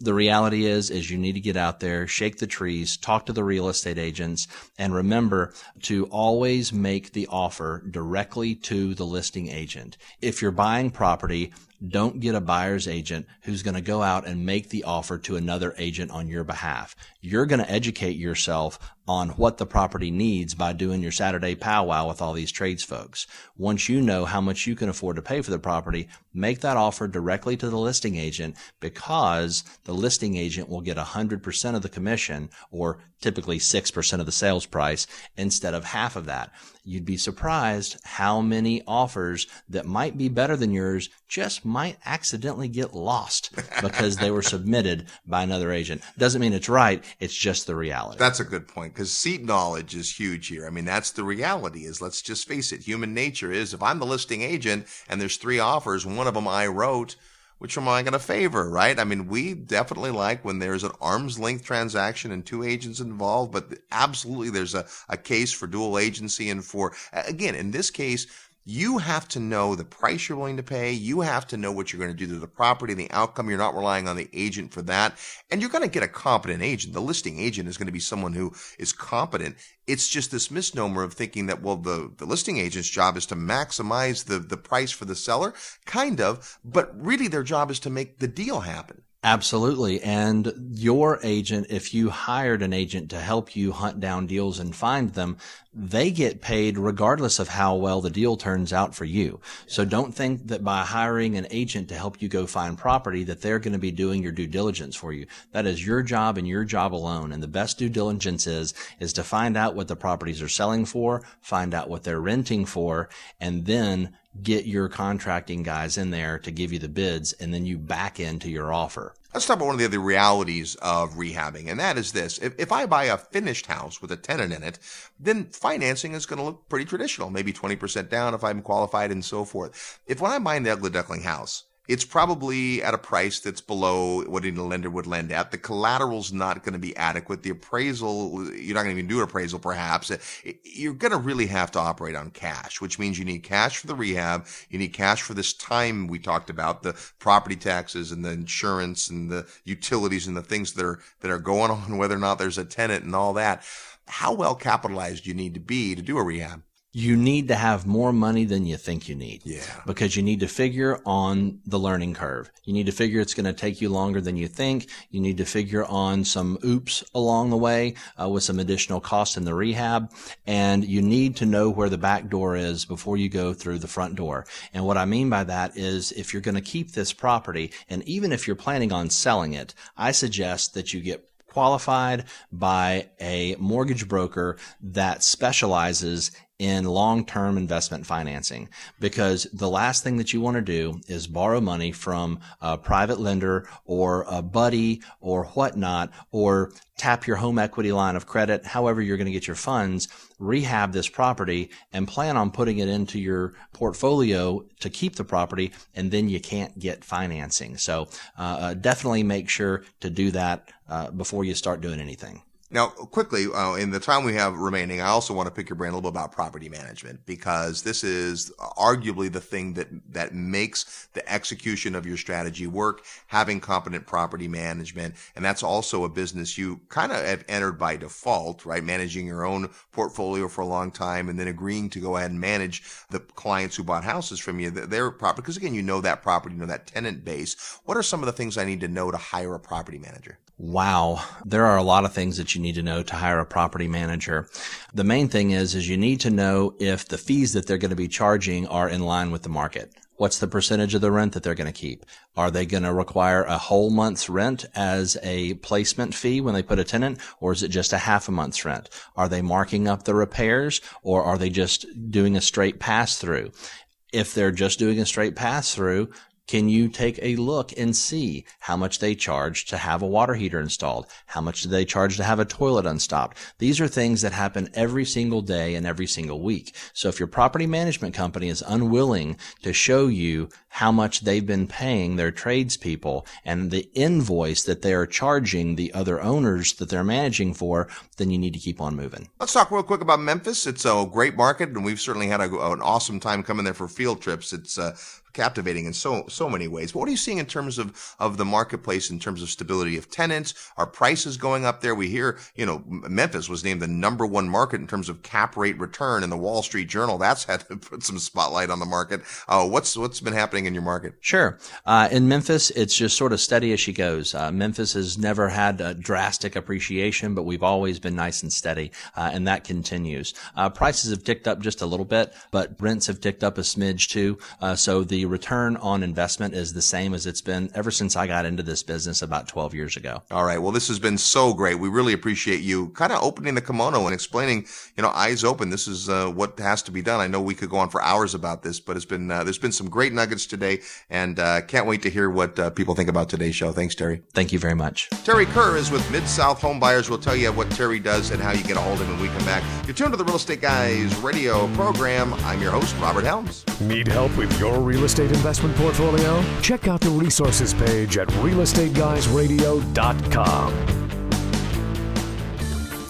the reality is is you need to get out there shake the trees talk to the real estate agents and remember to always make the offer directly to the listing agent if you're buying property don't get a buyer's agent who's going to go out and make the offer to another agent on your behalf. You're going to educate yourself on what the property needs by doing your Saturday powwow with all these trades folks. Once you know how much you can afford to pay for the property, make that offer directly to the listing agent because the listing agent will get 100% of the commission or typically 6% of the sales price instead of half of that. You'd be surprised how many offers that might be better than yours just might accidentally get lost because they were submitted by another agent. Doesn't mean it's right. It's just the reality. That's a good point because seat knowledge is huge here. I mean, that's the reality is let's just face it. Human nature is if I'm the listing agent and there's three offers, one of them I wrote, which am I going to favor, right? I mean, we definitely like when there's an arm's length transaction and two agents involved, but absolutely there's a, a case for dual agency and for, again, in this case, you have to know the price you're willing to pay. You have to know what you're going to do to the property, and the outcome. You're not relying on the agent for that. And you're going to get a competent agent. The listing agent is going to be someone who is competent. It's just this misnomer of thinking that, well, the, the listing agent's job is to maximize the, the price for the seller. Kind of, but really their job is to make the deal happen. Absolutely. And your agent, if you hired an agent to help you hunt down deals and find them, they get paid regardless of how well the deal turns out for you. So don't think that by hiring an agent to help you go find property that they're going to be doing your due diligence for you. That is your job and your job alone. And the best due diligence is, is to find out what the properties are selling for, find out what they're renting for, and then get your contracting guys in there to give you the bids and then you back into your offer. Let's talk about one of the other realities of rehabbing, and that is this. If, if I buy a finished house with a tenant in it, then financing is going to look pretty traditional, maybe 20% down if I'm qualified and so forth. If when I'm buying the ugly duckling house, it's probably at a price that's below what any lender would lend at. The collateral's not going to be adequate. The appraisal, you're not going to even do an appraisal perhaps. You're going to really have to operate on cash, which means you need cash for the rehab. You need cash for this time we talked about, the property taxes and the insurance and the utilities and the things that are, that are going on, whether or not there's a tenant and all that. How well capitalized you need to be to do a rehab? You need to have more money than you think you need. Yeah. Because you need to figure on the learning curve. You need to figure it's going to take you longer than you think. You need to figure on some oops along the way uh, with some additional costs in the rehab. And you need to know where the back door is before you go through the front door. And what I mean by that is if you're going to keep this property and even if you're planning on selling it, I suggest that you get qualified by a mortgage broker that specializes in long-term investment financing because the last thing that you want to do is borrow money from a private lender or a buddy or whatnot or tap your home equity line of credit, however you're going to get your funds, rehab this property and plan on putting it into your portfolio to keep the property and then you can't get financing. So uh, uh definitely make sure to do that uh, before you start doing anything. Now, quickly, uh, in the time we have remaining, I also want to pick your brain a little bit about property management because this is arguably the thing that that makes the execution of your strategy work. Having competent property management, and that's also a business you kind of have entered by default, right? Managing your own portfolio for a long time, and then agreeing to go ahead and manage the clients who bought houses from you, their property. Because again, you know that property, you know that tenant base. What are some of the things I need to know to hire a property manager? Wow. There are a lot of things that you need to know to hire a property manager. The main thing is, is you need to know if the fees that they're going to be charging are in line with the market. What's the percentage of the rent that they're going to keep? Are they going to require a whole month's rent as a placement fee when they put a tenant, or is it just a half a month's rent? Are they marking up the repairs, or are they just doing a straight pass through? If they're just doing a straight pass through, Can you take a look and see how much they charge to have a water heater installed? How much do they charge to have a toilet unstopped? These are things that happen every single day and every single week. So if your property management company is unwilling to show you how much they've been paying their tradespeople and the invoice that they are charging the other owners that they're managing for, then you need to keep on moving. Let's talk real quick about Memphis. It's a great market, and we've certainly had a, an awesome time coming there for field trips. It's uh, captivating in so so many ways. But what are you seeing in terms of of the marketplace in terms of stability of tenants? Are prices going up there? We hear, you know, Memphis was named the number one market in terms of cap rate return in the Wall Street Journal. That's had to put some spotlight on the market. Uh, what's what's been happening in your market? Sure. Uh, in Memphis, it's just sort of steady as she goes. Uh, Memphis has never had a drastic appreciation, but we've always been nice and steady, uh, and that continues. Uh, prices have ticked up just a little bit, but rents have ticked up a smidge too. Uh, so the return on investment is the same as it's been ever since I got into this business about 12 years ago. All right. Well, this has been so great. We really appreciate you kind of opening the kimono and explaining, you know, eyes open. This is uh, what has to be done. I know we could go on for hours about this, but it's been, uh, there's been some great nuggets today and uh, can't wait to hear what uh, people think about today's show. Thanks, Terry. Thank you very much. Terry Kerr is with Mid South Home Buyers. We'll tell you what Terry does and how you get a hold of him when we come back. You're tuned to the Real Estate Guys radio program. I'm your host, Robert Helms. Need help with your real estate investment portfolio? Check out the resources page at realestateguysradio.com.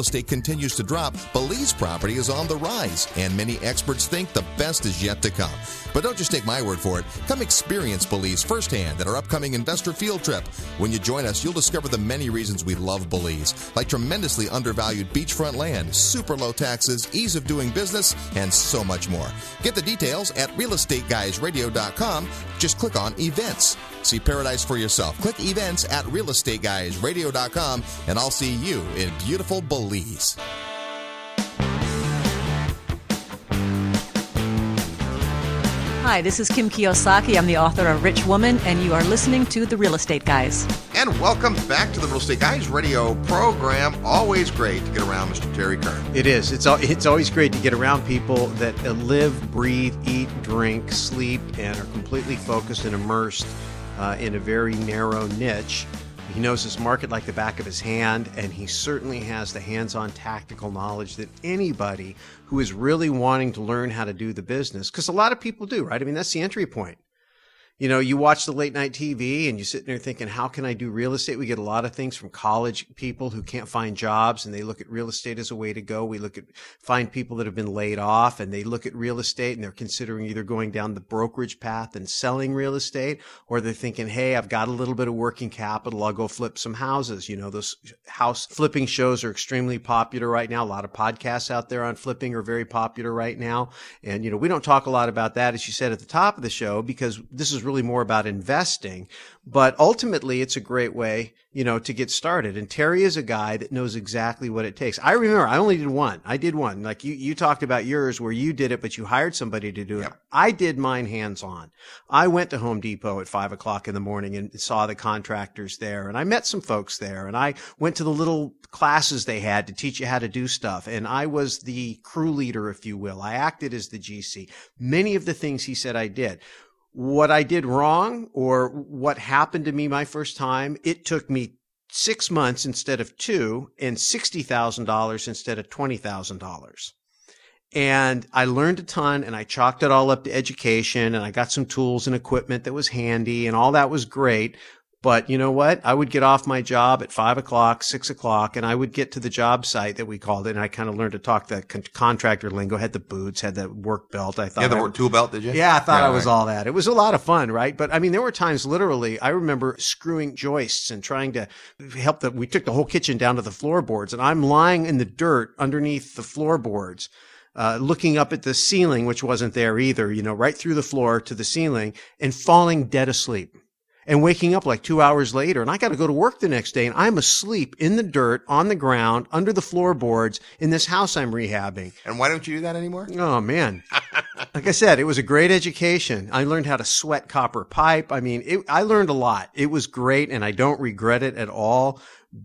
estate continues to drop, Belize property is on the rise, and many experts think the best is yet to come. But don't just take my word for it. Come experience Belize firsthand at our upcoming investor field trip. When you join us, you'll discover the many reasons we love Belize, like tremendously undervalued beachfront land, super low taxes, ease of doing business, and so much more. Get the details at realestateguysradio.com. Just click on events. See paradise for yourself. Click events at realestateguysradio.com, and I'll see you in beautiful Belize. Hi, this is Kim Kiyosaki. I'm the author of Rich Woman, and you are listening to The Real Estate Guys. And welcome back to the Real Estate Guys radio program. Always great to get around Mr. Terry Kerr. It is. It's al- it's always great to get around people that uh, live, breathe, eat, drink, sleep, and are completely focused and immersed uh, in a very narrow niche. He knows his market like the back of his hand, and he certainly has the hands on tactical knowledge that anybody who is really wanting to learn how to do the business, because a lot of people do, right? I mean, that's the entry point. You know, you watch the late night TV and you sit there thinking, how can I do real estate? We get a lot of things from college people who can't find jobs and they look at real estate as a way to go. We look at find people that have been laid off and they look at real estate and they're considering either going down the brokerage path and selling real estate or they're thinking, Hey, I've got a little bit of working capital. I'll go flip some houses. You know, those house flipping shows are extremely popular right now. A lot of podcasts out there on flipping are very popular right now. And, you know, we don't talk a lot about that, as you said at the top of the show, because this is really more about investing. But ultimately, it's a great way, you know, to get started. And Terry is a guy that knows exactly what it takes. I remember I only did one. I did one. Like you, you talked about yours where you did it, but you hired somebody to do it. I did mine hands on. I went to Home Depot at five o'clock in the morning and saw the contractors there and I met some folks there and I went to the little classes they had to teach you how to do stuff. And I was the crew leader, if you will. I acted as the GC. Many of the things he said I did what I did wrong or what happened to me my first time, it took me six months instead of two and $60,000 instead of $20,000. And I learned a ton and I chalked it all up to education and I got some tools and equipment that was handy and all that was great. But you know what? I would get off my job at five o'clock, six o'clock, and I would get to the job site that we called it. And I kind of learned to talk the con- contractor lingo, had the boots, had the work belt. I thought, Yeah, the I- work tool belt, did you? Yeah, I thought Yeah, I was right. all that. It was a lot of fun, right? But I mean, there were times literally, I remember screwing joists and trying to help the, we took the whole kitchen down to the floorboards and I'm lying in the dirt underneath the floorboards. uh, looking up at the ceiling, which wasn't there either, you know, right through the floor to the ceiling and falling dead asleep and waking up like two hours later. And I got to go to work the next day and I'm asleep in the dirt, on the ground, under the floorboards in this house I'm rehabbing. And why don't you do that anymore? Oh man. like I said, it was a great education. I learned how to sweat copper pipe. I mean, it, I learned a lot. It was great and I don't regret it at all.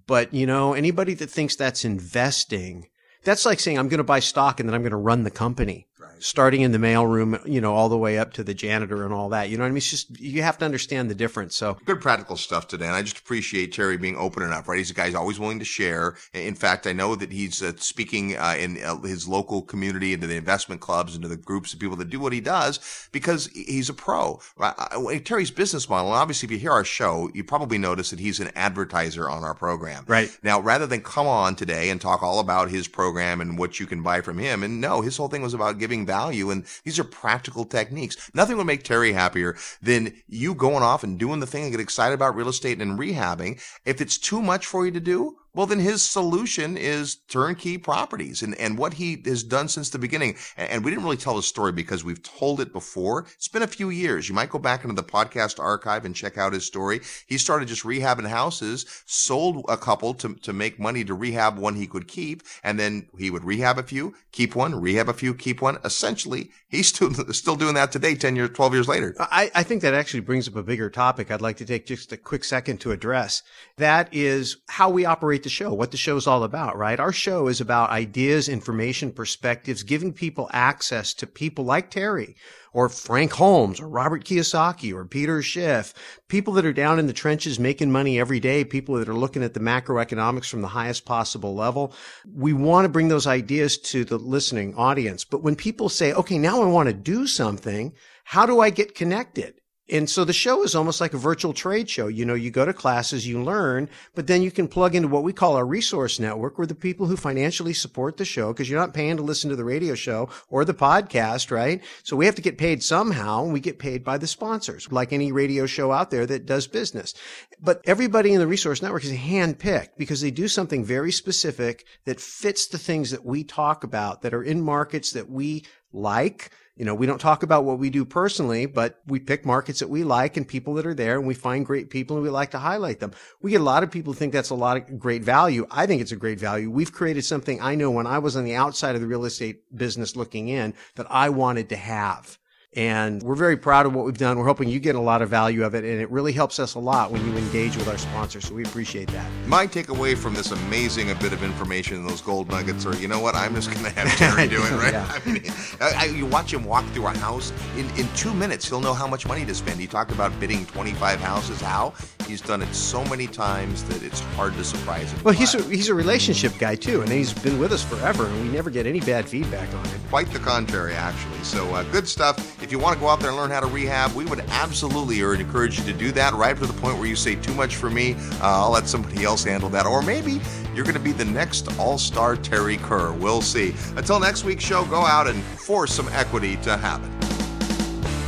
But you know, anybody that thinks that's investing, that's like saying I'm going to buy stock and then I'm going to run the company starting in the mailroom, you know, all the way up to the janitor and all that. You know what I mean? It's just, you have to understand the difference. So good practical stuff today. And I just appreciate Terry being open enough, right? He's a guy who's always willing to share. In fact, I know that he's uh, speaking uh, in uh, his local community into the investment clubs into the groups of people that do what he does because he's a pro. Right? Terry's business model, and obviously if you hear our show, you probably notice that he's an advertiser on our program. Right. Now, rather than come on today and talk all about his program and what you can buy from him, and no, his whole thing was about giving value. And these are practical techniques. Nothing would make Terry happier than you going off and doing the thing and get excited about real estate and rehabbing. If it's too much for you to do, well, then his solution is turnkey properties and, and what he has done since the beginning. And we didn't really tell the story because we've told it before. It's been a few years. You might go back into the podcast archive and check out his story. He started just rehabbing houses, sold a couple to, to make money to rehab one he could keep. And then he would rehab a few, keep one, rehab a few, keep one. Essentially, he's still, still doing that today, 10 years, 12 years later. I, I think that actually brings up a bigger topic I'd like to take just a quick second to address. That is how we operate the show, what the show is all about, right? Our show is about ideas, information, perspectives, giving people access to people like Terry or Frank Holmes or Robert Kiyosaki or Peter Schiff, people that are down in the trenches making money every day, people that are looking at the macroeconomics from the highest possible level. We want to bring those ideas to the listening audience. But when people say, okay, now I want to do something, how do I get connected? And so the show is almost like a virtual trade show. You know, you go to classes, you learn, but then you can plug into what we call our resource network where the people who financially support the show, because you're not paying to listen to the radio show or the podcast, right? So we have to get paid somehow and we get paid by the sponsors, like any radio show out there that does business. But everybody in the resource network is handpicked because they do something very specific that fits the things that we talk about that are in markets that we like you know, we don't talk about what we do personally, but we pick markets that we like and people that are there and we find great people and we like to highlight them. We get a lot of people think that's a lot of great value. I think it's a great value. We've created something I know when I was on the outside of the real estate business looking in that I wanted to have. And we're very proud of what we've done. We're hoping you get a lot of value of it, and it really helps us a lot when you engage with our sponsors. So we appreciate that. My takeaway from this amazing a bit of information, those gold nuggets, are you know what? I'm just going to have Terry do it, right? yeah. I mean, I, you watch him walk through a house in, in two minutes, he'll know how much money to spend. He talked about bidding 25 houses. How? He's done it so many times that it's hard to surprise him. Well, he's a, he's a relationship guy too, and he's been with us forever, and we never get any bad feedback on him. Quite the contrary, actually. So uh, good stuff. If you want to go out there and learn how to rehab, we would absolutely encourage you to do that right to the point where you say too much for me. Uh, I'll let somebody else handle that. Or maybe you're going to be the next all star Terry Kerr. We'll see. Until next week's show, go out and force some equity to happen.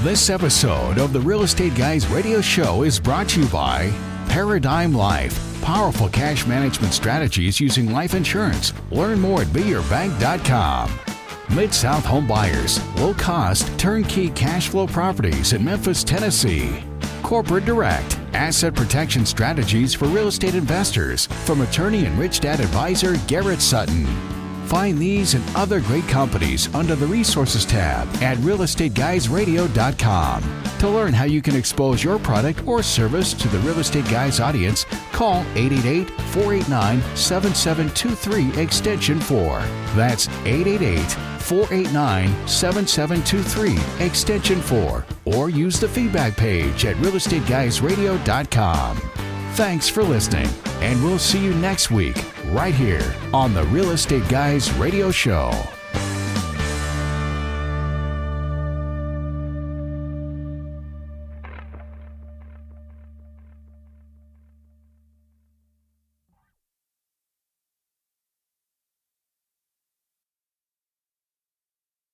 This episode of the Real Estate Guys radio show is brought to you by Paradigm Life. Powerful cash management strategies using life insurance. Learn more at beyourbank.com. Mid South Home Buyers, low cost, turnkey cash flow properties in Memphis, Tennessee. Corporate Direct, asset protection strategies for real estate investors from attorney and rich dad advisor Garrett Sutton. Find these and other great companies under the Resources tab at realestateguysradio.com. To learn how you can expose your product or service to the Real Estate Guys audience, call 888 489 7723 Extension 4. That's 888 489 7723 Extension 4. Or use the feedback page at realestateguysradio.com. Thanks for listening, and we'll see you next week right here on the Real Estate Guys Radio Show.